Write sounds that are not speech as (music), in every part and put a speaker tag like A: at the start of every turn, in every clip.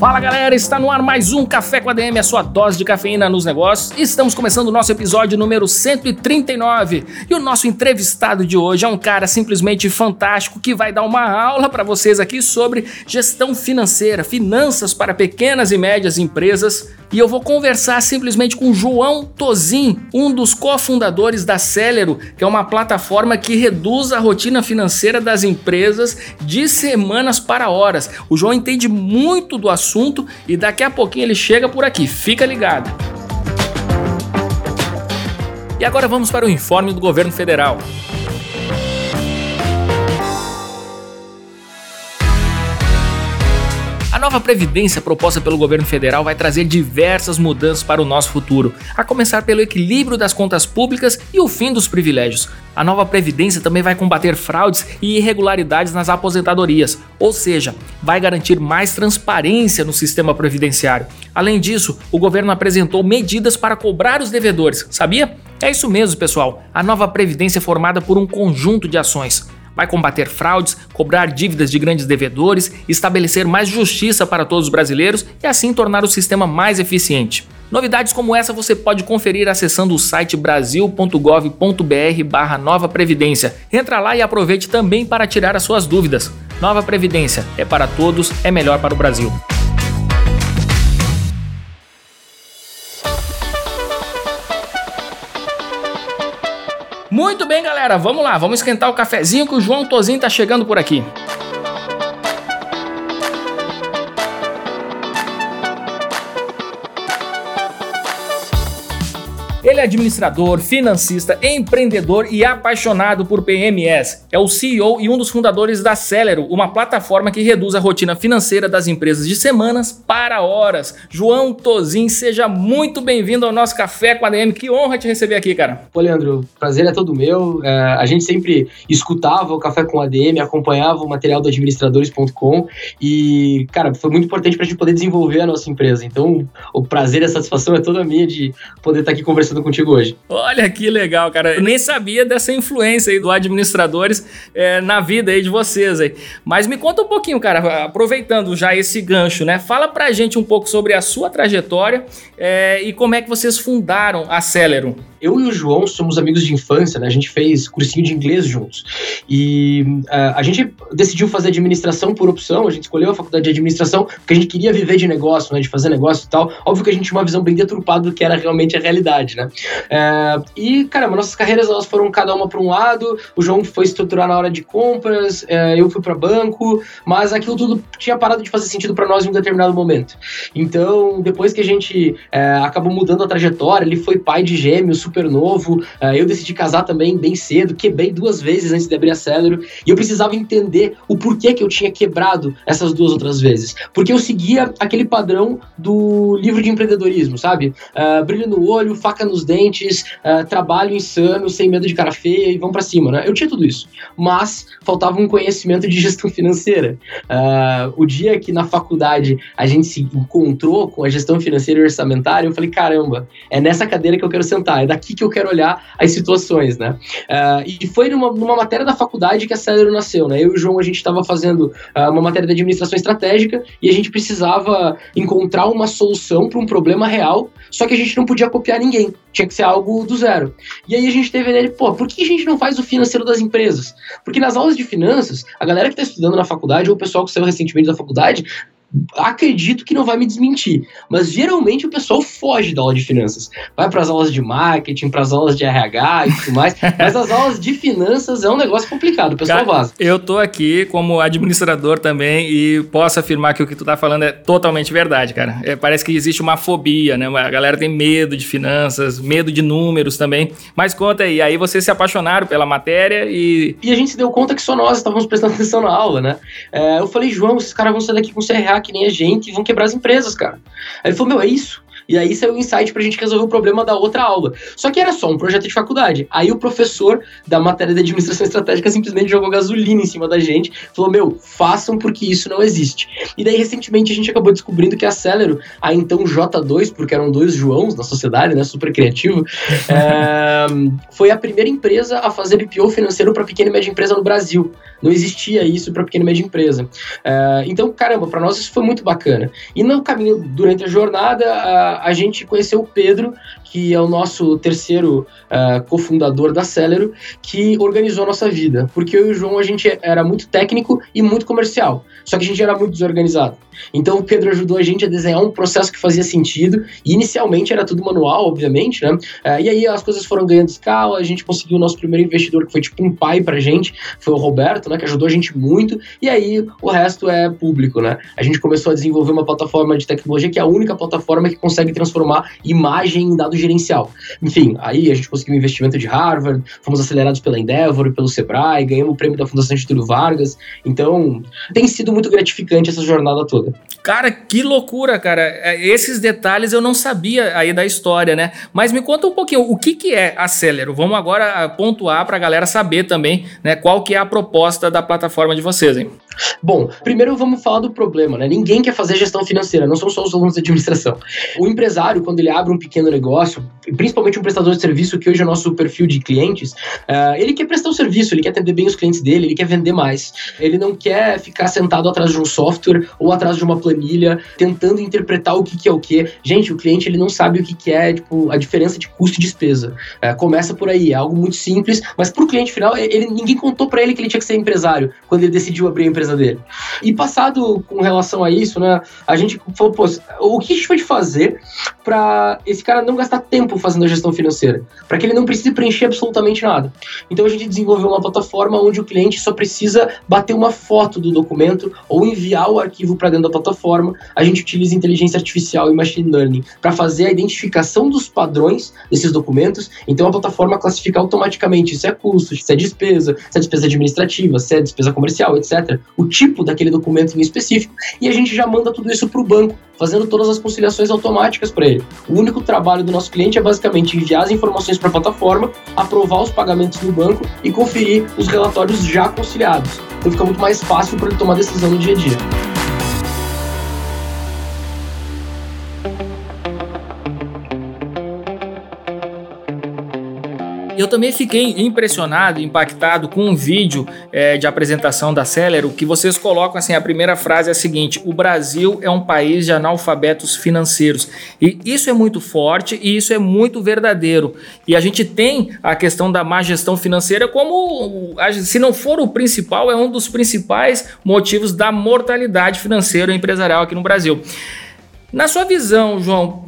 A: Fala galera, está no ar mais um Café com a DM, a sua dose de cafeína nos negócios. Estamos começando o nosso episódio número 139 e o nosso entrevistado de hoje é um cara simplesmente fantástico que vai dar uma aula para vocês aqui sobre gestão financeira, finanças para pequenas e médias empresas. E eu vou conversar simplesmente com João Tozin, um dos cofundadores da Celero, que é uma plataforma que reduz a rotina financeira das empresas de semanas para horas. O João entende muito do assunto assunto e daqui a pouquinho ele chega por aqui. Fica ligado. E agora vamos para o informe do governo federal. Nova Previdência proposta pelo governo federal vai trazer diversas mudanças para o nosso futuro, a começar pelo equilíbrio das contas públicas e o fim dos privilégios. A nova Previdência também vai combater fraudes e irregularidades nas aposentadorias, ou seja, vai garantir mais transparência no sistema previdenciário. Além disso, o governo apresentou medidas para cobrar os devedores, sabia? É isso mesmo, pessoal. A nova Previdência é formada por um conjunto de ações vai combater fraudes, cobrar dívidas de grandes devedores, estabelecer mais justiça para todos os brasileiros e assim tornar o sistema mais eficiente. Novidades como essa você pode conferir acessando o site brasil.gov.br barra Nova Previdência. Entra lá e aproveite também para tirar as suas dúvidas. Nova Previdência é para todos, é melhor para o Brasil. Muito bem, galera, vamos lá, vamos esquentar o cafezinho que o João Tozinho tá chegando por aqui. Ele é administrador, financista, empreendedor e apaixonado por PMS. É o CEO e um dos fundadores da Celero, uma plataforma que reduz a rotina financeira das empresas de semanas para horas. João Tozin, seja muito bem-vindo ao nosso Café com a DM. Que honra te receber aqui, cara.
B: Pô, Leandro, prazer é todo meu. É, a gente sempre escutava o Café com a DM, acompanhava o material do administradores.com e, cara, foi muito importante para a gente poder desenvolver a nossa empresa. Então, o prazer e a satisfação é toda minha de poder estar aqui conversando conversando contigo hoje.
A: Olha que legal, cara. Eu nem sabia dessa influência aí do administradores é, na vida aí de vocês aí. Mas me conta um pouquinho, cara, aproveitando já esse gancho, né? Fala pra gente um pouco sobre a sua trajetória é, e como é que vocês fundaram a Celero.
B: Eu e o João somos amigos de infância, né? A gente fez cursinho de inglês juntos. E uh, a gente decidiu fazer administração por opção, a gente escolheu a faculdade de administração porque a gente queria viver de negócio, né? De fazer negócio e tal. Óbvio que a gente tinha uma visão bem deturpada do que era realmente a realidade, né? Uh, e, caramba, nossas carreiras elas foram cada uma para um lado. O João foi estruturar na hora de compras, uh, eu fui para banco, mas aquilo tudo tinha parado de fazer sentido para nós em um determinado momento. Então, depois que a gente acabou mudando a trajetória, ele foi pai de gêmeos, super novo. Uh, eu decidi casar também bem cedo, quebrei duas vezes antes de abrir a Célero, e eu precisava entender o porquê que eu tinha quebrado essas duas outras vezes. Porque eu seguia aquele padrão do livro de empreendedorismo, sabe? Uh, brilho no olho, faca nos dentes, uh, trabalho insano, sem medo de cara feia e vão para cima, né? Eu tinha tudo isso, mas faltava um conhecimento de gestão financeira. o dia que na faculdade a gente se encontrou com a gestão financeira e orçamentária, eu falei, caramba, é nessa cadeira que eu quero sentar, é daqui que eu quero olhar as situações, né? Uh, e foi numa, numa, matéria da faculdade que a Celero nasceu, né? Eu e o João, a gente estava fazendo uh, uma matéria de administração estratégica e a gente precisava encontrar uma solução para um problema real, só que a gente não podia copiar ninguém, tinha que ser algo do zero. E aí a gente teve nele, pô, por que a gente não faz o financeiro das empresas? Porque nas aulas de finanças, a galera que está estudando na faculdade ou o pessoal que saiu recentemente da faculdade acredito que não vai me desmentir, mas geralmente o pessoal foge da aula de finanças. Vai para as aulas de marketing, para as aulas de RH e tudo mais, (laughs) mas as aulas de finanças é um negócio complicado, o pessoal Cara, vaza.
A: Eu tô aqui como administrador também e posso afirmar que o que tu tá falando é totalmente verdade, cara. É, parece que existe uma fobia, né? A galera tem medo de finanças, medo de números também. Mas conta aí, aí vocês se apaixonaram pela matéria e...
B: E a gente se deu conta que só nós estávamos prestando (laughs) atenção na aula, né? É, eu falei, João, esses caras vão sair daqui com CRH que nem a gente e vão quebrar as empresas, cara. Aí ele falou, meu, é isso. E aí saiu o insight pra gente resolver o problema da outra aula. Só que era só um projeto de faculdade. Aí o professor da matéria de administração estratégica simplesmente jogou gasolina em cima da gente, falou: Meu, façam porque isso não existe. E daí, recentemente, a gente acabou descobrindo que a Celero, a então J2, porque eram dois Joãos na sociedade, né? Super criativo, é, (laughs) foi a primeira empresa a fazer BPO financeiro para pequena e média empresa no Brasil. Não existia isso para pequena e média empresa. É, então, caramba, para nós isso foi muito bacana. E no caminho, durante a jornada, a gente conheceu o Pedro, que é o nosso terceiro uh, cofundador da Celero, que organizou a nossa vida. Porque eu e o João, a gente era muito técnico e muito comercial. Só que a gente era muito desorganizado. Então o Pedro ajudou a gente a desenhar um processo que fazia sentido. E inicialmente era tudo manual, obviamente, né? Uh, e aí as coisas foram ganhando escala, a gente conseguiu o nosso primeiro investidor, que foi tipo um pai pra gente, foi o Roberto, né? Que ajudou a gente muito. E aí o resto é público, né? A gente começou a desenvolver uma plataforma de tecnologia que é a única plataforma que consegue transformar imagem em dados gerencial. Enfim, aí a gente conseguiu um investimento de Harvard, fomos acelerados pela Endeavor e pelo Sebrae, ganhamos o prêmio da Fundação Getúlio Vargas. Então, tem sido muito gratificante essa jornada toda.
A: Cara, que loucura, cara. É, esses detalhes eu não sabia aí da história, né? Mas me conta um pouquinho, o que, que é Acelero? Vamos agora pontuar para a galera saber também, né? Qual que é a proposta da plataforma de vocês, hein?
B: Bom, primeiro vamos falar do problema, né? Ninguém quer fazer gestão financeira, não são só os alunos de administração. O empresário, quando ele abre um pequeno negócio, principalmente um prestador de serviço, que hoje é o nosso perfil de clientes, uh, ele quer prestar o um serviço, ele quer atender bem os clientes dele, ele quer vender mais. Ele não quer ficar sentado atrás de um software ou atrás de uma planilha, tentando interpretar o que, que é o que. Gente, o cliente ele não sabe o que, que é tipo, a diferença de custo e despesa. Uh, começa por aí, é algo muito simples, mas para o cliente final, ele, ninguém contou para ele que ele tinha que ser empresário quando ele decidiu abrir a empresa dele. E passado com relação a isso, né, a gente falou, pô, o que a gente pode fazer para esse cara não gastar tempo fazendo a gestão financeira? Para que ele não precise preencher absolutamente nada. Então a gente desenvolveu uma plataforma onde o cliente só precisa bater uma foto do documento ou enviar o arquivo para dentro da plataforma. A gente utiliza inteligência artificial e machine learning para fazer a identificação dos padrões desses documentos. Então a plataforma classifica automaticamente se é custo, se é despesa, se é despesa administrativa, se é despesa comercial, etc. O tipo daquele documento em específico e a gente já manda tudo isso para o banco, fazendo todas as conciliações automáticas para ele. O único trabalho do nosso cliente é basicamente enviar as informações para a plataforma, aprovar os pagamentos no banco e conferir os relatórios já conciliados. Então fica muito mais fácil para ele tomar decisão no dia a dia.
A: Eu também fiquei impressionado, impactado com um vídeo é, de apresentação da Celero que vocês colocam assim: a primeira frase é a seguinte: o Brasil é um país de analfabetos financeiros. E isso é muito forte e isso é muito verdadeiro. E a gente tem a questão da má gestão financeira como, se não for o principal, é um dos principais motivos da mortalidade financeira e empresarial aqui no Brasil. Na sua visão, João,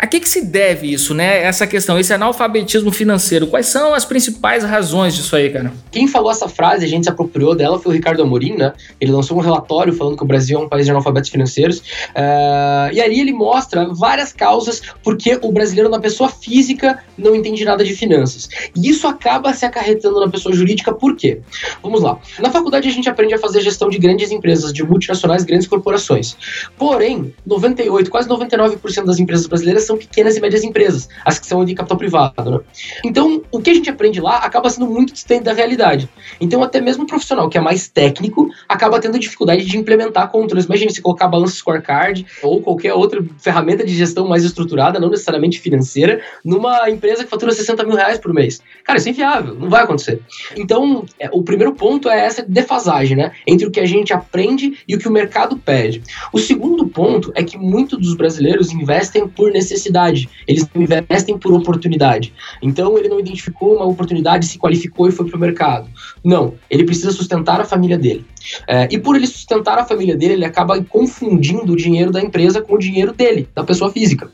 A: a que, que se deve isso, né? Essa questão, esse analfabetismo financeiro. Quais são as principais razões disso aí, cara?
B: Quem falou essa frase, a gente se apropriou dela, foi o Ricardo Amorim, né? Ele lançou um relatório falando que o Brasil é um país de analfabetos financeiros. Uh, e aí ele mostra várias causas porque o brasileiro, na pessoa física, não entende nada de finanças. E isso acaba se acarretando na pessoa jurídica, por quê? Vamos lá. Na faculdade a gente aprende a fazer gestão de grandes empresas, de multinacionais, grandes corporações. Porém, 98, quase 99% das empresas brasileiras são pequenas e médias empresas, as que são de capital privado. Né? Então, o que a gente aprende lá acaba sendo muito distante da realidade. Então, até mesmo o profissional que é mais técnico acaba tendo dificuldade de implementar controles. Imagina se colocar balanço scorecard ou qualquer outra ferramenta de gestão mais estruturada, não necessariamente financeira, numa empresa que fatura 60 mil reais por mês. Cara, isso é inviável, não vai acontecer. Então, é, o primeiro ponto é essa defasagem, né? Entre o que a gente aprende e o que o mercado pede. O segundo ponto é que muitos dos brasileiros investem por necessidade necessidade, eles investem por oportunidade. Então ele não identificou uma oportunidade, se qualificou e foi para o mercado. Não, ele precisa sustentar a família dele. É, e por ele sustentar a família dele, ele acaba confundindo o dinheiro da empresa com o dinheiro dele, da pessoa física.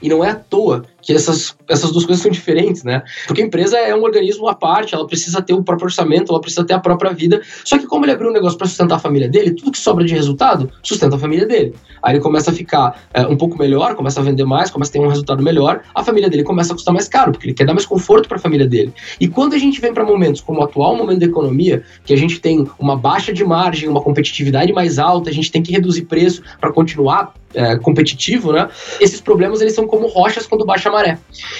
B: E não é à toa que essas, essas duas coisas são diferentes, né? Porque a empresa é um organismo à parte, ela precisa ter o próprio orçamento, ela precisa ter a própria vida. Só que como ele abriu um negócio para sustentar a família dele, tudo que sobra de resultado sustenta a família dele. Aí ele começa a ficar é, um pouco melhor, começa a vender mais, começa a ter um resultado melhor, a família dele começa a custar mais caro, porque ele quer dar mais conforto para a família dele. E quando a gente vem para momentos como o atual momento da economia, que a gente tem uma baixa de margem, uma competitividade mais alta, a gente tem que reduzir preço para continuar é, competitivo, né? Esses problemas eles são como rochas quando baixa maré.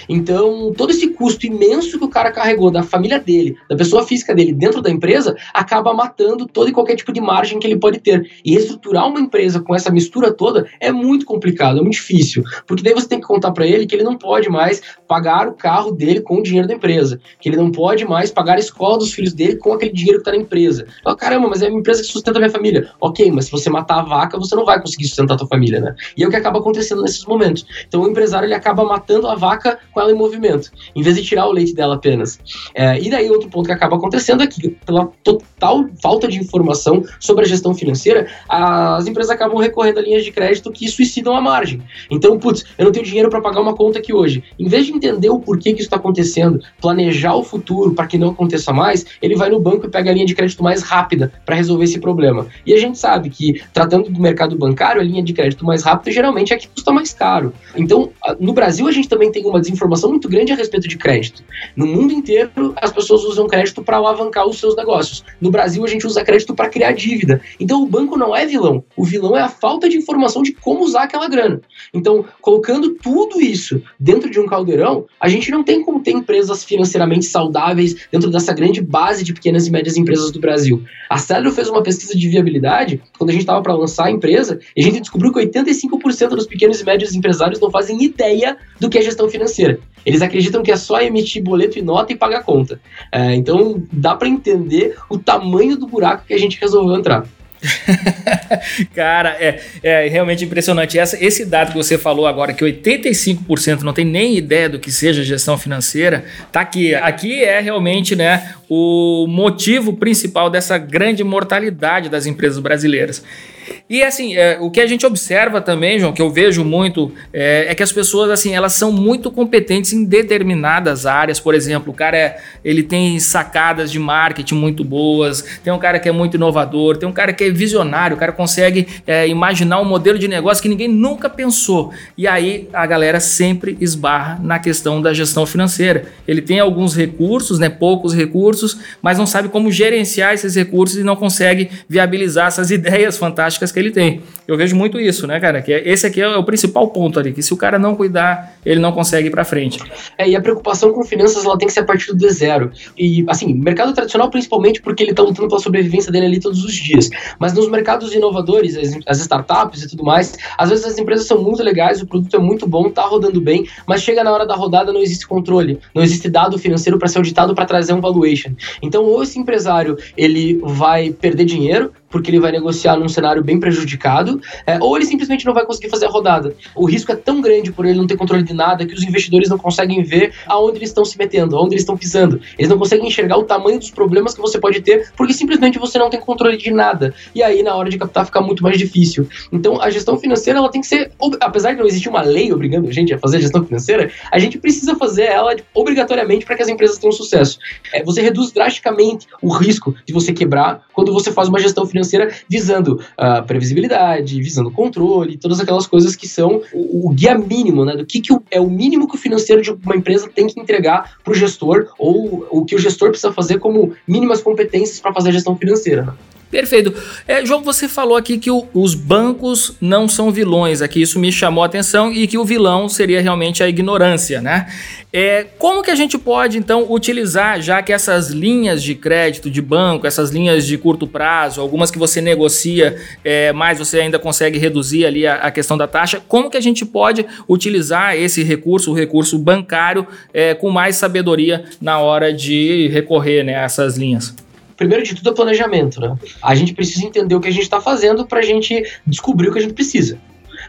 B: Então, todo esse custo imenso que o cara carregou da família dele, da pessoa física dele dentro da empresa, acaba matando todo e qualquer tipo de margem que ele pode ter. E reestruturar uma empresa com essa mistura toda é muito complicado, é muito difícil, porque daí você tem que contar para ele que ele não pode mais pagar o carro dele com o dinheiro da empresa, que ele não pode mais pagar a escola dos filhos dele com aquele dinheiro que está na empresa. Oh, caramba, mas é uma empresa que sustenta minha família. Ok, mas se você matar a vaca, você não vai conseguir sustentar a tua família né? E é o que acaba acontecendo nesses momentos. Então o empresário ele acaba matando a vaca com ela em movimento, em vez de tirar o leite dela apenas. É, e daí outro ponto que acaba acontecendo é que, pela total falta de informação sobre a gestão financeira, as empresas acabam recorrendo a linhas de crédito que suicidam a margem. Então, putz, eu não tenho dinheiro para pagar uma conta aqui hoje. Em vez de entender o porquê que isso está acontecendo, planejar o futuro para que não aconteça mais, ele vai no banco e pega a linha de crédito mais rápida para resolver esse problema. E a gente sabe que, tratando do mercado bancário, a linha de crédito mais rápido, geralmente é que custa mais caro. Então, no Brasil, a gente também tem uma desinformação muito grande a respeito de crédito. No mundo inteiro, as pessoas usam crédito para alavancar os seus negócios. No Brasil, a gente usa crédito para criar dívida. Então, o banco não é vilão. O vilão é a falta de informação de como usar aquela grana. Então, colocando tudo isso dentro de um caldeirão, a gente não tem como ter empresas financeiramente saudáveis dentro dessa grande base de pequenas e médias empresas do Brasil. A Cedro fez uma pesquisa de viabilidade quando a gente estava para lançar a empresa e a gente descobriu que 80 85% dos pequenos e médios empresários não fazem ideia do que é gestão financeira. Eles acreditam que é só emitir boleto e nota e pagar conta. É, então dá para entender o tamanho do buraco que a gente resolveu entrar. (laughs)
A: Cara, é, é realmente impressionante. Essa, esse dado que você falou agora, que 85% não tem nem ideia do que seja gestão financeira, tá aqui. Aqui é realmente né, o motivo principal dessa grande mortalidade das empresas brasileiras. E assim, é, o que a gente observa também, João, que eu vejo muito, é, é, que as pessoas assim, elas são muito competentes em determinadas áreas. Por exemplo, o cara é, ele tem sacadas de marketing muito boas, tem um cara que é muito inovador, tem um cara que é visionário, o cara consegue é, imaginar um modelo de negócio que ninguém nunca pensou. E aí a galera sempre esbarra na questão da gestão financeira. Ele tem alguns recursos, né, poucos recursos, mas não sabe como gerenciar esses recursos e não consegue viabilizar essas (laughs) ideias fantásticas que ele tem. Eu vejo muito isso, né, cara? Que é, esse aqui é o principal ponto ali, que se o cara não cuidar, ele não consegue ir para frente.
B: É, e a preocupação com finanças, ela tem que ser a partir do zero. E, assim, mercado tradicional, principalmente porque ele tá lutando pela sobrevivência dele ali todos os dias. Mas nos mercados inovadores, as, as startups e tudo mais, às vezes as empresas são muito legais, o produto é muito bom, tá rodando bem, mas chega na hora da rodada, não existe controle, não existe dado financeiro para ser auditado para trazer um valuation. Então, ou esse empresário, ele vai perder dinheiro, porque ele vai negociar num cenário bem prejudicado, é, ou ele simplesmente não vai conseguir fazer a rodada. O risco é tão grande por ele não ter controle de nada que os investidores não conseguem ver aonde eles estão se metendo, aonde eles estão pisando. Eles não conseguem enxergar o tamanho dos problemas que você pode ter, porque simplesmente você não tem controle de nada. E aí, na hora de captar, fica muito mais difícil. Então, a gestão financeira, ela tem que ser, apesar de não existir uma lei obrigando a gente a fazer gestão financeira, a gente precisa fazer ela obrigatoriamente para que as empresas tenham sucesso. É, você reduz drasticamente o risco de você quebrar quando você faz uma gestão financeira financeira visando a uh, previsibilidade, visando controle, todas aquelas coisas que são o, o guia mínimo, né? Do que, que é o mínimo que o financeiro de uma empresa tem que entregar para o gestor ou o que o gestor precisa fazer como mínimas competências para fazer a gestão financeira.
A: Perfeito. É, João, você falou aqui que o, os bancos não são vilões. Aqui isso me chamou a atenção e que o vilão seria realmente a ignorância, né? É, como que a gente pode então utilizar, já que essas linhas de crédito de banco, essas linhas de curto prazo, algumas que você negocia, é, mas você ainda consegue reduzir ali a, a, questão da taxa, como que a gente pode utilizar esse recurso, o recurso bancário, é, com mais sabedoria na hora de recorrer né, a essas linhas?
B: Primeiro de tudo é planejamento, né? A gente precisa entender o que a gente está fazendo para a gente descobrir o que a gente precisa.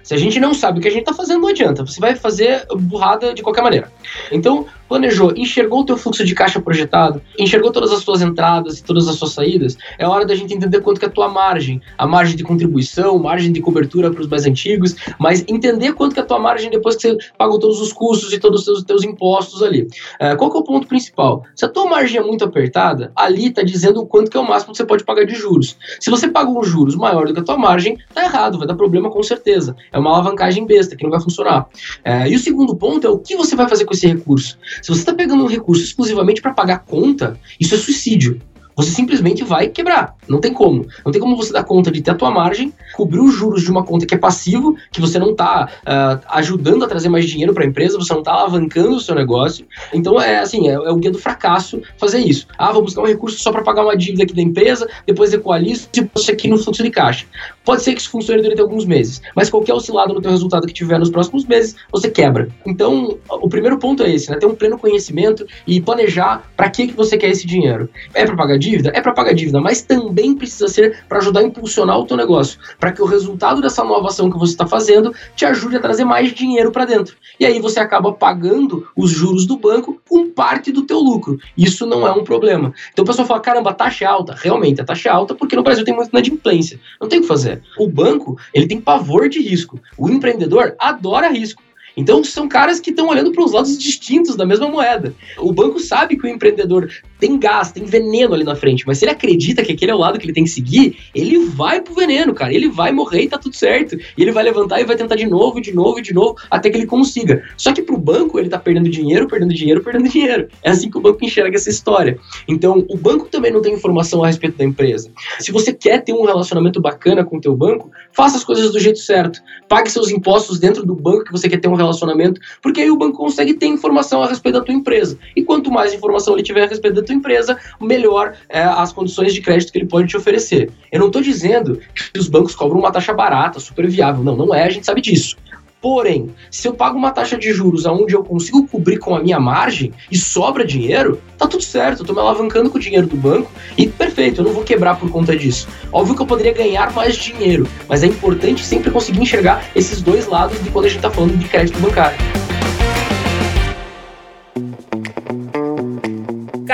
B: Se a gente não sabe o que a gente está fazendo, não adianta. Você vai fazer burrada de qualquer maneira. Então, planejou, enxergou o teu fluxo de caixa projetado, enxergou todas as tuas entradas e todas as suas saídas, é hora da gente entender quanto que é a tua margem, a margem de contribuição, margem de cobertura para os mais antigos, mas entender quanto que é a tua margem depois que você pagou todos os custos e todos os teus, teus impostos ali. É, qual que é o ponto principal? Se a tua margem é muito apertada, ali está dizendo o quanto que é o máximo que você pode pagar de juros. Se você paga um juros maior do que a tua margem, tá errado, vai dar problema com certeza. É uma alavancagem besta que não vai funcionar. É, e o segundo ponto é o que você vai fazer com esse recurso. Se você está pegando um recurso exclusivamente para pagar conta, isso é suicídio você simplesmente vai quebrar. Não tem como. Não tem como você dar conta de ter a tua margem, cobrir os juros de uma conta que é passivo, que você não está uh, ah, ajudando a trazer mais dinheiro para a empresa, você não está alavancando o seu negócio. Então é assim, é, é, o guia do fracasso fazer isso. Ah, vou buscar um recurso só para pagar uma dívida aqui da empresa, depois equalizo e isso aqui no fluxo de caixa. Pode ser que isso funcione durante alguns meses, mas qualquer oscilado no teu resultado que tiver nos próximos meses, você quebra. Então, o primeiro ponto é esse, né? Ter um pleno conhecimento e planejar para que, que você quer esse dinheiro. É para pagar dívida? É para pagar dívida, mas também precisa ser para ajudar a impulsionar o teu negócio, para que o resultado dessa nova ação que você está fazendo te ajude a trazer mais dinheiro para dentro. E aí você acaba pagando os juros do banco com parte do teu lucro. Isso não é um problema. Então o pessoal fala, caramba, a taxa é alta. Realmente, a taxa é alta porque no Brasil tem muita inadimplência. Não tem o que fazer. O banco, ele tem pavor de risco. O empreendedor adora risco. Então são caras que estão olhando para os lados distintos da mesma moeda. O banco sabe que o empreendedor tem gás, tem veneno ali na frente, mas se ele acredita que aquele é o lado que ele tem que seguir, ele vai pro veneno, cara. Ele vai morrer e tá tudo certo. E ele vai levantar e vai tentar de novo, de novo, de novo, até que ele consiga. Só que pro banco ele tá perdendo dinheiro, perdendo dinheiro, perdendo dinheiro. É assim que o banco enxerga essa história. Então, o banco também não tem informação a respeito da empresa. Se você quer ter um relacionamento bacana com o teu banco, faça as coisas do jeito certo. Pague seus impostos dentro do banco que você quer ter um relacionamento, porque aí o banco consegue ter informação a respeito da tua empresa. E quanto mais informação ele tiver a respeito da tua empresa, melhor é, as condições de crédito que ele pode te oferecer. Eu não estou dizendo que os bancos cobram uma taxa barata, super viável. Não, não é, a gente sabe disso. Porém, se eu pago uma taxa de juros aonde eu consigo cobrir com a minha margem e sobra dinheiro, tá tudo certo, eu tô me alavancando com o dinheiro do banco e perfeito, eu não vou quebrar por conta disso. Óbvio que eu poderia ganhar mais dinheiro, mas é importante sempre conseguir enxergar esses dois lados de quando a gente tá falando de crédito bancário.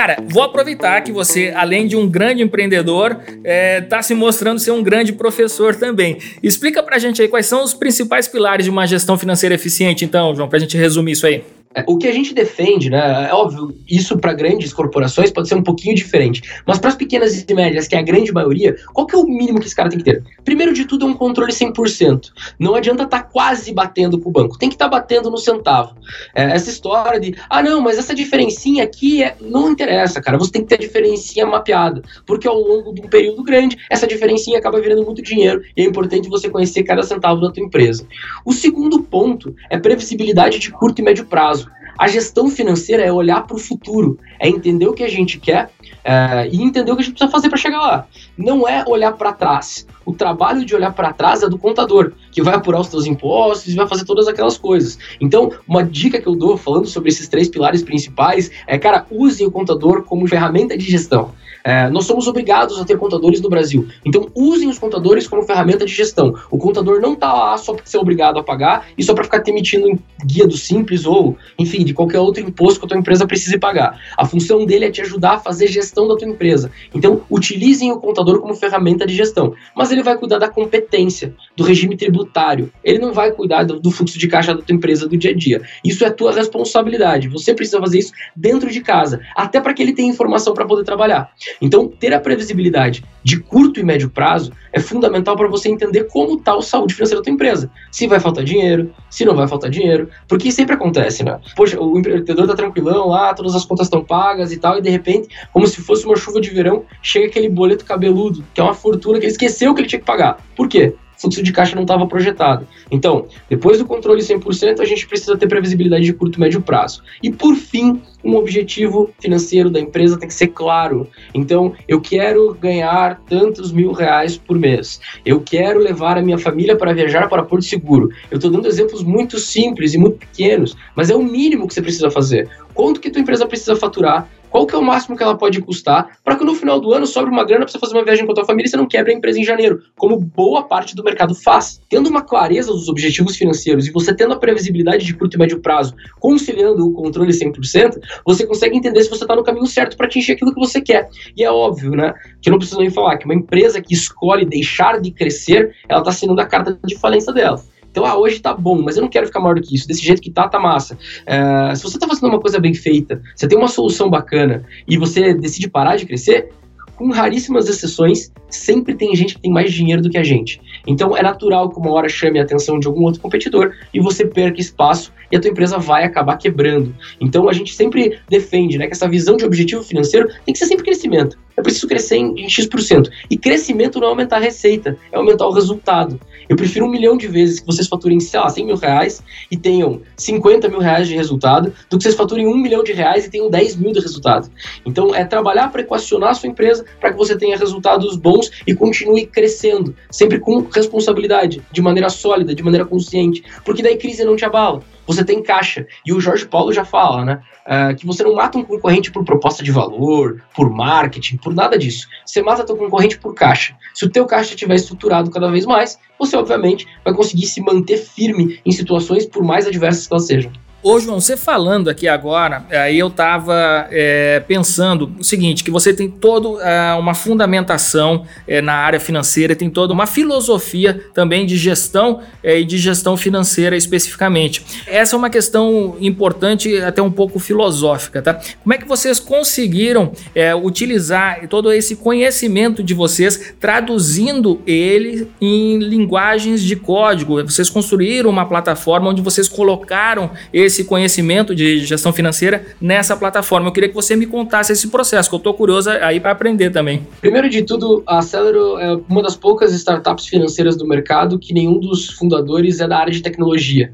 A: Cara, vou aproveitar que você, além de um grande empreendedor, está é, tá se mostrando ser um grande professor também. Explica pra gente aí quais são os principais pilares de uma gestão financeira eficiente, então, João, pra gente resumir isso aí.
B: É, o que a gente defende, né? É óbvio, isso para grandes corporações pode ser um pouquinho diferente. Mas para as pequenas e médias, que é a grande maioria, qual que é o mínimo que esse cara tem que ter? Primeiro de tudo é um controle 100%. Não adianta estar tá quase batendo com o banco, tem que estar tá batendo no centavo. É, essa história de, ah, não, mas essa diferencinha aqui é... não interessa, cara. Você tem que ter a diferencinha mapeada. Porque ao longo de um período grande, essa diferencinha acaba virando muito dinheiro e é importante você conhecer cada centavo da tua empresa. O segundo ponto é previsibilidade de curto e médio prazo. A gestão financeira é olhar para o futuro, é entender o que a gente quer é, e entender o que a gente precisa fazer para chegar lá. Não é olhar para trás. O trabalho de olhar para trás é do contador, que vai apurar os seus impostos e vai fazer todas aquelas coisas. Então, uma dica que eu dou falando sobre esses três pilares principais é, cara, use o contador como ferramenta de gestão. É, nós somos obrigados a ter contadores no Brasil. Então, usem os contadores como ferramenta de gestão. O contador não está lá só para ser obrigado a pagar e só para ficar te emitindo guia do Simples ou, enfim, de qualquer outro imposto que a tua empresa precise pagar. A função dele é te ajudar a fazer gestão da tua empresa. Então, utilizem o contador como ferramenta de gestão. Mas ele vai cuidar da competência, do regime tributário. Ele não vai cuidar do, do fluxo de caixa da tua empresa do dia a dia. Isso é tua responsabilidade. Você precisa fazer isso dentro de casa, até para que ele tenha informação para poder trabalhar. Então, ter a previsibilidade de curto e médio prazo é fundamental para você entender como está a saúde financeira da tua empresa. Se vai faltar dinheiro, se não vai faltar dinheiro, porque sempre acontece, né? Poxa, o empreendedor tá tranquilão lá, todas as contas estão pagas e tal, e de repente, como se fosse uma chuva de verão, chega aquele boleto cabeludo, que é uma fortuna que ele esqueceu que ele tinha que pagar. Por quê? Fluxo de caixa não estava projetado. Então, depois do controle 100%, a gente precisa ter previsibilidade de curto e médio prazo. E por fim, um objetivo financeiro da empresa tem que ser claro. Então, eu quero ganhar tantos mil reais por mês. Eu quero levar a minha família para viajar para Porto Seguro. Eu estou dando exemplos muito simples e muito pequenos, mas é o mínimo que você precisa fazer. Quanto que tua empresa precisa faturar qual que é o máximo que ela pode custar, para que no final do ano sobre uma grana para você fazer uma viagem com a tua família e você não quebre a empresa em janeiro, como boa parte do mercado faz. Tendo uma clareza dos objetivos financeiros e você tendo a previsibilidade de curto e médio prazo, conciliando o controle 100%, você consegue entender se você está no caminho certo para atingir aquilo que você quer. E é óbvio, né, que não preciso nem falar que uma empresa que escolhe deixar de crescer, ela está assinando a carta de falência dela. Então, ah, hoje tá bom, mas eu não quero ficar maior do que isso. Desse jeito que tá, tá massa. É, se você tá fazendo uma coisa bem feita, você tem uma solução bacana e você decide parar de crescer, com raríssimas exceções, sempre tem gente que tem mais dinheiro do que a gente. Então é natural que uma hora chame a atenção de algum outro competidor e você perca espaço e a tua empresa vai acabar quebrando. Então a gente sempre defende né, que essa visão de objetivo financeiro tem que ser sempre crescimento. Eu preciso crescer em, em X%. E crescimento não é aumentar a receita, é aumentar o resultado. Eu prefiro um milhão de vezes que vocês faturem, sei lá, 100 mil reais e tenham 50 mil reais de resultado, do que vocês faturem um milhão de reais e tenham 10 mil de resultado. Então, é trabalhar para equacionar a sua empresa para que você tenha resultados bons e continue crescendo, sempre com responsabilidade, de maneira sólida, de maneira consciente, porque daí crise não te abala você tem caixa. E o Jorge Paulo já fala, né? Uh, que você não mata um concorrente por proposta de valor, por marketing, por nada disso. Você mata teu concorrente por caixa. Se o teu caixa estiver estruturado cada vez mais, você obviamente vai conseguir se manter firme em situações por mais adversas que elas sejam.
A: Ô, João, você falando aqui agora, aí eu estava é, pensando o seguinte: que você tem toda é, uma fundamentação é, na área financeira, tem toda uma filosofia também de gestão é, e de gestão financeira especificamente. Essa é uma questão importante, até um pouco filosófica, tá? Como é que vocês conseguiram é, utilizar todo esse conhecimento de vocês, traduzindo ele em linguagens de código? Vocês construíram uma plataforma onde vocês colocaram esse esse conhecimento de gestão financeira nessa plataforma. Eu queria que você me contasse esse processo, que eu estou curioso aí para aprender também.
B: Primeiro de tudo, a Celero é uma das poucas startups financeiras do mercado que nenhum dos fundadores é da área de tecnologia.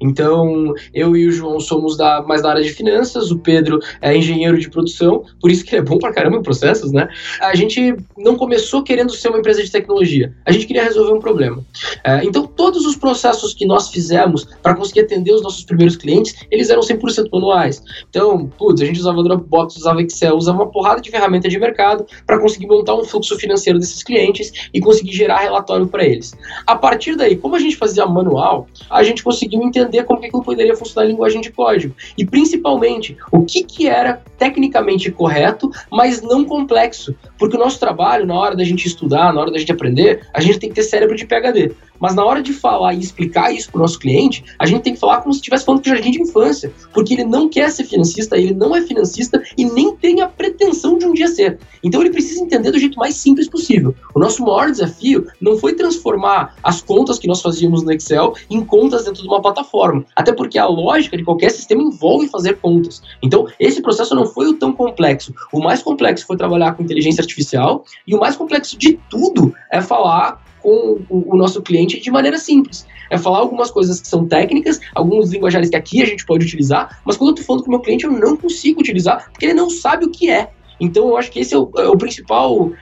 B: Então, eu e o João somos da, mais da área de finanças, o Pedro é engenheiro de produção, por isso que ele é bom pra caramba em processos, né? A gente não começou querendo ser uma empresa de tecnologia, a gente queria resolver um problema. É, então, todos os processos que nós fizemos para conseguir atender os nossos primeiros clientes, eles eram 100% manuais. Então, putz, a gente usava Dropbox, usava Excel, usava uma porrada de ferramenta de mercado para conseguir montar um fluxo financeiro desses clientes e conseguir gerar relatório para eles. A partir daí, como a gente fazia manual, a gente conseguiu entender como que aquilo poderia funcionar em linguagem de código. E principalmente, o que, que era tecnicamente correto, mas não complexo. Porque o nosso trabalho, na hora da gente estudar, na hora da gente aprender, a gente tem que ter cérebro de PHD. Mas na hora de falar e explicar isso para o nosso cliente, a gente tem que falar como se estivesse falando de jardim de infância, porque ele não quer ser financista, ele não é financista e nem tem a pretensão de um dia ser. Então ele precisa entender do jeito mais simples possível. O nosso maior desafio não foi transformar as contas que nós fazíamos no Excel em contas dentro de uma plataforma, até porque a lógica de qualquer sistema envolve fazer contas. Então esse processo não foi o tão complexo. O mais complexo foi trabalhar com inteligência artificial e o mais complexo de tudo é falar com o, nosso cliente de maneira simples. É falar algumas coisas que são técnicas, alguns linguajares que aqui a gente pode utilizar, mas quando eu estou falando com o meu cliente eu não consigo utilizar porque ele não sabe o que é. Então, eu acho que esse é o, é o principal uh,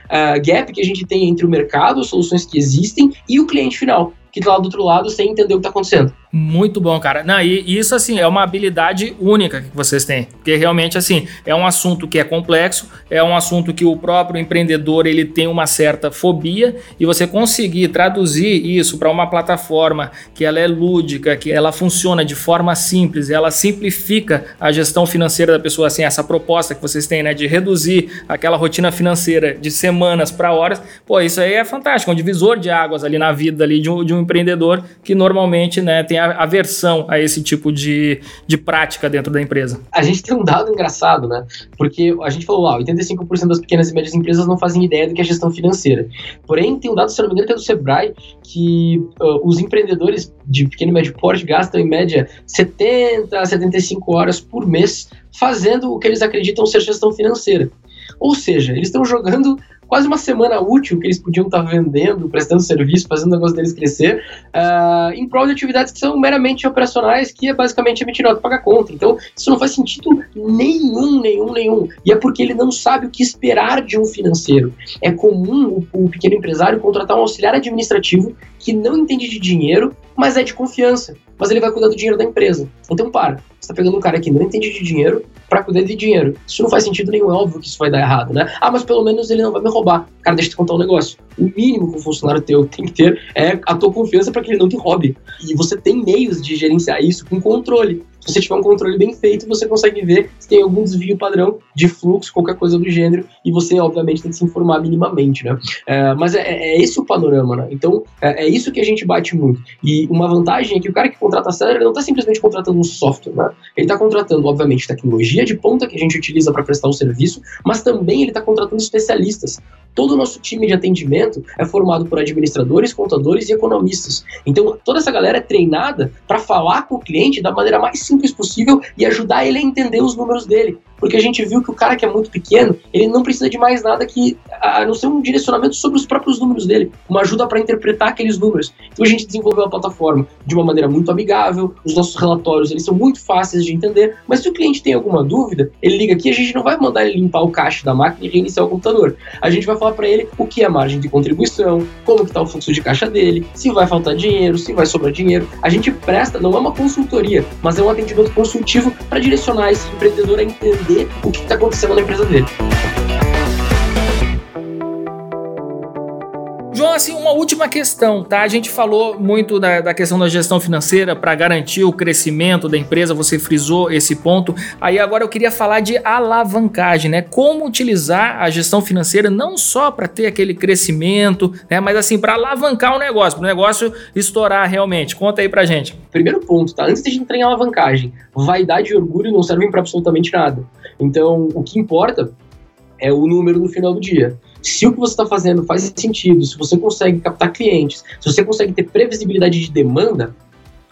B: gap que a gente tem entre o mercado, as soluções que existem e o cliente final, que está lá do outro lado sem entender o que está acontecendo.
A: Muito bom, cara. Não, e isso, assim, é uma habilidade única que vocês têm. Porque realmente, assim, é um assunto que é complexo, é um assunto que o próprio empreendedor ele tem uma certa fobia e você conseguir traduzir isso para uma plataforma que ela é lúdica, que ela funciona de forma simples, ela simplifica a gestão financeira da pessoa, assim, essa proposta que vocês têm, né, de reduzir aquela rotina financeira de semanas para horas, pô, isso aí é fantástico, é um divisor de águas ali na vida ali de um, de um empreendedor que normalmente, né, tem tem aversão a esse tipo de, de prática dentro da empresa?
B: A gente tem um dado engraçado, né? Porque a gente falou lá, 85% das pequenas e médias empresas não fazem ideia do que é gestão financeira. Porém, tem um dado, se não me engano, que é do Sebrae, que uh, os empreendedores de pequeno e médio porte gastam em média 70 a 75 horas por mês fazendo o que eles acreditam ser gestão financeira. Ou seja, eles estão jogando quase uma semana útil que eles podiam estar vendendo, prestando serviço, fazendo o negócio deles crescer, uh, em prol de atividades que são meramente operacionais, que é basicamente emitir nota pagar conta. Então, isso não faz sentido nenhum, nenhum, nenhum. E é porque ele não sabe o que esperar de um financeiro. É comum o, o pequeno empresário contratar um auxiliar administrativo que não entende de dinheiro mas é de confiança. Mas ele vai cuidar do dinheiro da empresa. Então, para. Você tá pegando um cara que não entende de dinheiro para cuidar de dinheiro. Isso não faz sentido nenhum, é óbvio que isso vai dar errado, né? Ah, mas pelo menos ele não vai me roubar. Cara, deixa eu te contar um negócio. O mínimo que um funcionário teu tem que ter é a tua confiança para que ele não te roube. E você tem meios de gerenciar isso com controle. Se você tiver um controle bem feito, você consegue ver se tem algum desvio padrão de fluxo, qualquer coisa do gênero, e você, obviamente, tem que se informar minimamente, né? É, mas é, é, esse o panorama, né? Então, é, é, isso que a gente bate muito. E uma vantagem é que o cara que contrata a Celery, ele não está simplesmente contratando um software, né? Ele está contratando, obviamente, tecnologia de ponta que a gente utiliza para prestar o serviço, mas também ele está contratando especialistas. Todo o nosso time de atendimento é formado por administradores, contadores e economistas. Então, toda essa galera é treinada para falar com o cliente da maneira mais simples possível e ajudar ele a entender os números dele porque a gente viu que o cara que é muito pequeno, ele não precisa de mais nada que a não ser um direcionamento sobre os próprios números dele, uma ajuda para interpretar aqueles números. Então a gente desenvolveu a plataforma de uma maneira muito amigável, os nossos relatórios eles são muito fáceis de entender, mas se o cliente tem alguma dúvida, ele liga aqui, a gente não vai mandar ele limpar o caixa da máquina e reiniciar o computador. A gente vai falar para ele o que é margem de contribuição, como que está o fluxo de caixa dele, se vai faltar dinheiro, se vai sobrar dinheiro. A gente presta, não é uma consultoria, mas é um atendimento consultivo para direcionar esse empreendedor a entender o que está acontecendo na empresa dele.
A: Assim, uma última questão, tá? A gente falou muito da, da questão da gestão financeira para garantir o crescimento da empresa, você frisou esse ponto. Aí agora eu queria falar de alavancagem, né? Como utilizar a gestão financeira não só para ter aquele crescimento, né? Mas assim, para alavancar o negócio, para o negócio estourar realmente. Conta aí pra gente.
B: Primeiro ponto, tá? Antes de a gente entrar em alavancagem, vaidade e orgulho não servem para absolutamente nada. Então, o que importa é o número no final do dia. Se o que você está fazendo faz sentido, se você consegue captar clientes, se você consegue ter previsibilidade de demanda,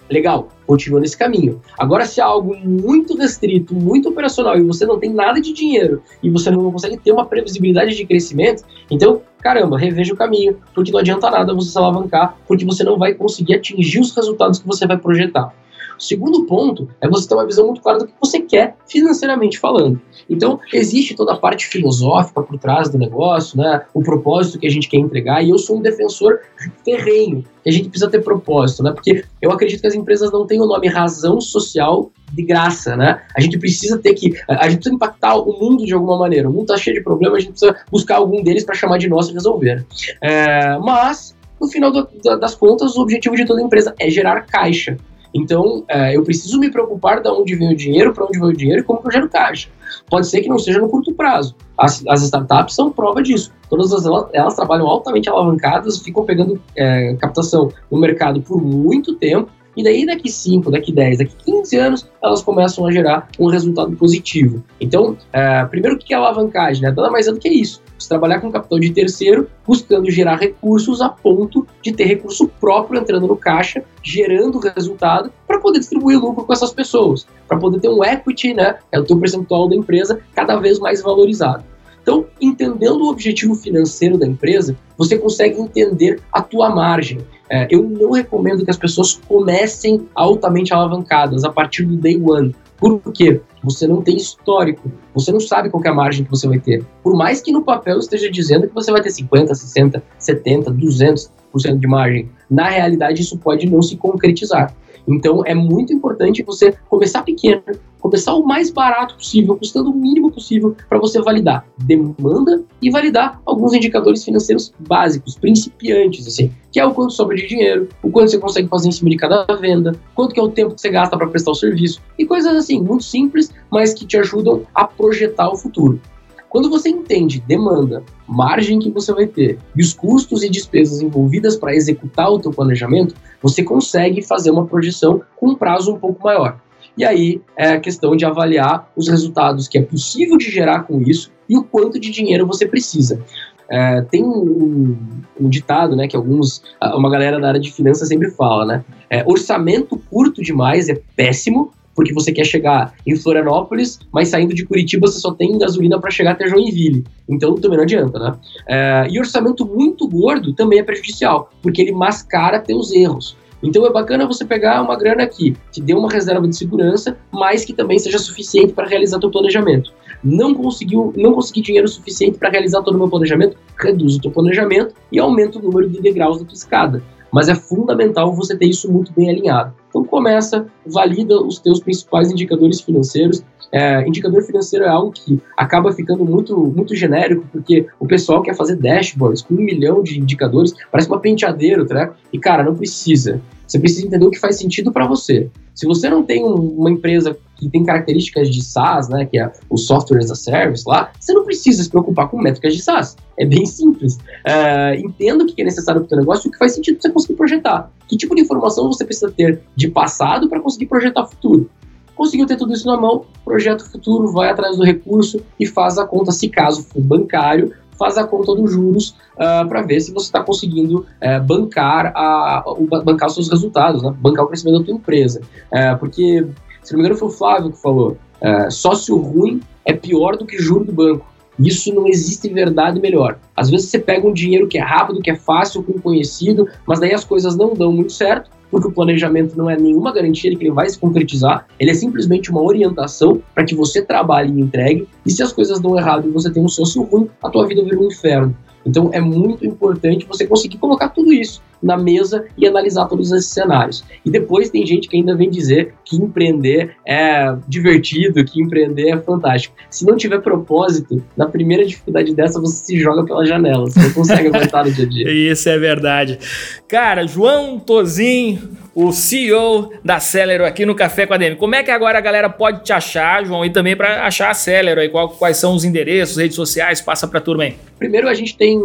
B: legal, continua nesse caminho. Agora, se é algo muito restrito, muito operacional e você não tem nada de dinheiro e você não consegue ter uma previsibilidade de crescimento, então, caramba, reveja o caminho, porque não adianta nada você se alavancar, porque você não vai conseguir atingir os resultados que você vai projetar. O segundo ponto é você ter uma visão muito clara do que você quer financeiramente falando. Então, existe toda a parte filosófica por trás do negócio, né? O propósito que a gente quer entregar, e eu sou um defensor ferrenho, que a gente precisa ter propósito, né? Porque eu acredito que as empresas não têm o nome razão social de graça, né? A gente precisa ter que. A gente precisa impactar o mundo de alguma maneira. O mundo está cheio de problemas, a gente precisa buscar algum deles para chamar de nosso e resolver. É, mas, no final do, das contas, o objetivo de toda empresa é gerar caixa. Então, é, eu preciso me preocupar de onde vem o dinheiro, para onde vai o dinheiro e como eu gero caixa. Pode ser que não seja no curto prazo. As, as startups são prova disso. Todas as, elas, elas trabalham altamente alavancadas, ficam pegando é, captação no mercado por muito tempo, e daí, daqui 5, daqui 10, daqui 15 anos, elas começam a gerar um resultado positivo. Então, é, primeiro, o que é alavancagem? Né? Nada mais é do que isso. Você trabalhar com capital de terceiro, buscando gerar recursos a ponto de ter recurso próprio entrando no caixa, gerando resultado para poder distribuir lucro com essas pessoas, para poder ter um equity, né, é o teu percentual da empresa cada vez mais valorizado. Então, entendendo o objetivo financeiro da empresa, você consegue entender a tua margem. É, eu não recomendo que as pessoas comecem altamente alavancadas a partir do day one. Por quê? Você não tem histórico, você não sabe qual é a margem que você vai ter. Por mais que no papel esteja dizendo que você vai ter 50, 60, 70, 200% de margem, na realidade isso pode não se concretizar. Então é muito importante você começar pequeno, começar o mais barato possível, custando o mínimo possível para você validar demanda e validar alguns indicadores financeiros básicos, principiantes, assim, que é o quanto sobra de dinheiro, o quanto você consegue fazer em cima de cada venda, quanto que é o tempo que você gasta para prestar o serviço e coisas assim, muito simples, mas que te ajudam a projetar o futuro. Quando você entende demanda, margem que você vai ter e os custos e despesas envolvidas para executar o teu planejamento, você consegue fazer uma projeção com um prazo um pouco maior. E aí é a questão de avaliar os resultados que é possível de gerar com isso e o quanto de dinheiro você precisa. É, tem um, um, ditado, né, que alguns, uma galera da área de finanças sempre fala, né? É, orçamento curto demais é péssimo, porque você quer chegar em Florianópolis, mas saindo de Curitiba você só tem gasolina para chegar até Joinville. Então também não adianta, né? É, e orçamento muito gordo também é prejudicial, porque ele mascara teus erros. Então é bacana você pegar uma grana aqui, que dê uma reserva de segurança, mas que também seja suficiente para realizar teu planejamento. Não conseguiu, não consegui dinheiro suficiente para realizar todo o meu planejamento, reduz o teu planejamento e aumenta o número de degraus da tua escada mas é fundamental você ter isso muito bem alinhado. Então começa, valida os teus principais indicadores financeiros. É, indicador financeiro é algo que acaba ficando muito, muito genérico, porque o pessoal quer fazer dashboards com um milhão de indicadores, parece uma penteadeira, tá? E cara, não precisa. Você precisa entender o que faz sentido para você. Se você não tem uma empresa que tem características de SaaS, né, que é o Software as a Service lá, você não precisa se preocupar com métricas de SaaS. É bem simples. Uh, entenda o que é necessário para o seu negócio e o que faz sentido para você conseguir projetar. Que tipo de informação você precisa ter de passado para conseguir projetar futuro? Conseguiu ter tudo isso na mão, projeto futuro, vai atrás do recurso e faz a conta, se caso for bancário, faz a conta dos juros uh, ah, para ver se você está conseguindo uh, bancar, a, bancar os seus resultados, né? bancar o crescimento da tua empresa. Uh, porque, se não me engano, foi o Flávio que falou, uh, sócio ruim é pior do que juro do banco. Isso não existe verdade melhor. Às vezes você pega um dinheiro que é rápido, que é fácil, com conhecido, mas daí as coisas não dão muito certo, porque o planejamento não é nenhuma garantia de que ele vai se concretizar, ele é simplesmente uma orientação para que você trabalhe e entregue, e se as coisas dão errado e você tem um sócio ruim, a tua vida vira um inferno. Então é muito importante você conseguir colocar tudo isso na mesa e analisar todos esses cenários. E depois tem gente que ainda vem dizer que empreender é divertido, que empreender é fantástico. Se não tiver propósito, na primeira dificuldade dessa você se joga pela janela, você não consegue aguentar no dia a dia. (laughs)
A: Isso é verdade. Cara, João Tozin, o CEO da Celero aqui no Café com a DM. Como é que agora a galera pode te achar, João, e também para achar a Celero aí, quais são os endereços, redes sociais, passa para a turma aí.
B: Primeiro a gente tem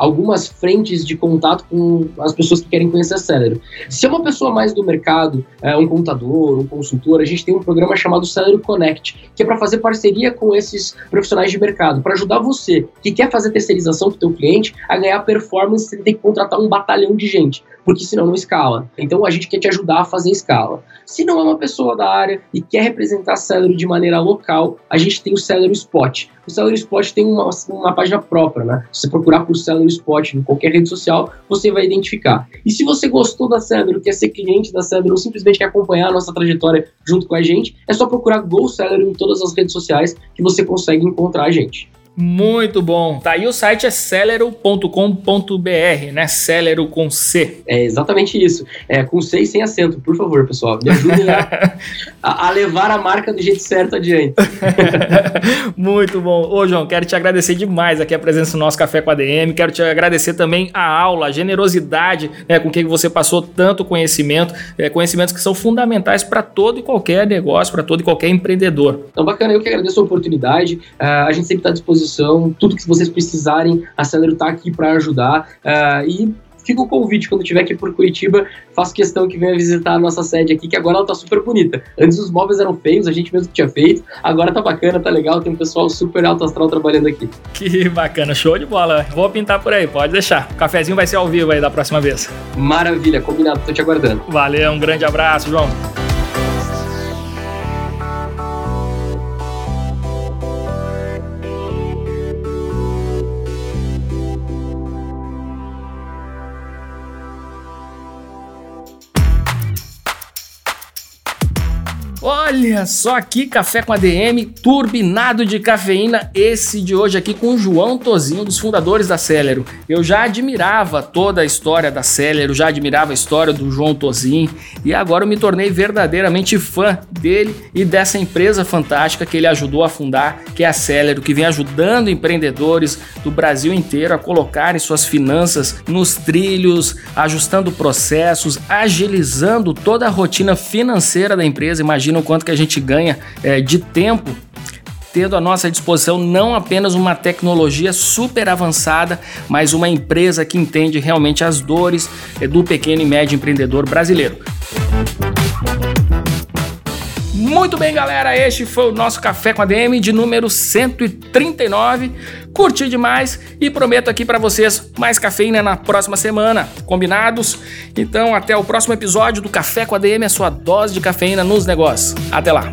B: algumas frentes de contato com as pessoas que querem conhecer a Celero. Se é uma pessoa mais do mercado, é, um contador, um consultor, a gente tem um programa chamado Celero Connect, que é para fazer parceria com esses profissionais de mercado, para ajudar você que quer fazer terceirização para o teu cliente a ganhar performance sem ter que contratar um batalhão de gente porque senão não escala. Então a gente quer te ajudar a fazer escala. Se não é uma pessoa da área e quer representar Celery de maneira local, a gente tem o Celery Spot. O Celery Spot tem uma, uma página própria, né? Se você procurar por Celery Spot em qualquer rede social, você vai identificar. E se você gostou da Celery, quer ser cliente da Celery ou simplesmente quer acompanhar a nossa trajetória junto com a gente, é só procurar Go Celery em todas as redes sociais que você consegue encontrar a gente.
A: Muito bom. Tá aí o site é celero.com.br, né? Celero com C.
B: É exatamente isso. É com C e sem acento, por favor, pessoal. Me ajudem a, (laughs) a, levar a marca do jeito certo adiante. (laughs)
A: Muito bom. Ô, João, quero te agradecer demais aqui a presença no nosso Café com a DM. Quero te agradecer também a aula, a generosidade né, com que você passou tanto conhecimento, é, conhecimentos que são fundamentais para todo e qualquer negócio, para todo e qualquer empreendedor.
B: Então, bacana. Eu que agradeço a oportunidade. Uh, a gente sempre está à disposição disposição, tudo que vocês precisarem, a Celero está aqui para ajudar. Uh, e fica o convite, quando estiver aqui por Curitiba, faço questão que venha visitar a nossa sede aqui, que agora ela tá super bonita. Antes os móveis eram feios, a gente mesmo tinha feito, agora tá bacana, tá legal, tem um pessoal super alto astral trabalhando aqui.
A: Que bacana, show de bola. Vou pintar por aí, pode deixar. O cafezinho vai ser ao vivo aí da próxima vez.
B: Maravilha, combinado, tô te aguardando.
A: Valeu, um grande abraço, João. Olha só que café com ADM, turbinado de cafeína, esse de hoje aqui com o João Tozinho, dos fundadores da Celero. Eu já admirava toda a história da Celero, já admirava a história do João Tozinho e agora eu me tornei verdadeiramente fã dele e dessa empresa fantástica que ele ajudou a fundar, que é a Celero, que vem ajudando empreendedores do Brasil inteiro a colocarem suas finanças nos trilhos, ajustando processos, agilizando toda a rotina financeira da empresa. Imagina o quanto que a gente ganha é, de tempo tendo à nossa disposição não apenas uma tecnologia super avançada, mas uma empresa que entende realmente as dores é, do pequeno e médio empreendedor brasileiro. Muito bem, galera, este foi o nosso Café com a DM de número 139. Curti demais e prometo aqui para vocês mais cafeína na próxima semana. Combinados? Então, até o próximo episódio do Café com a DM, a sua dose de cafeína nos negócios. Até lá.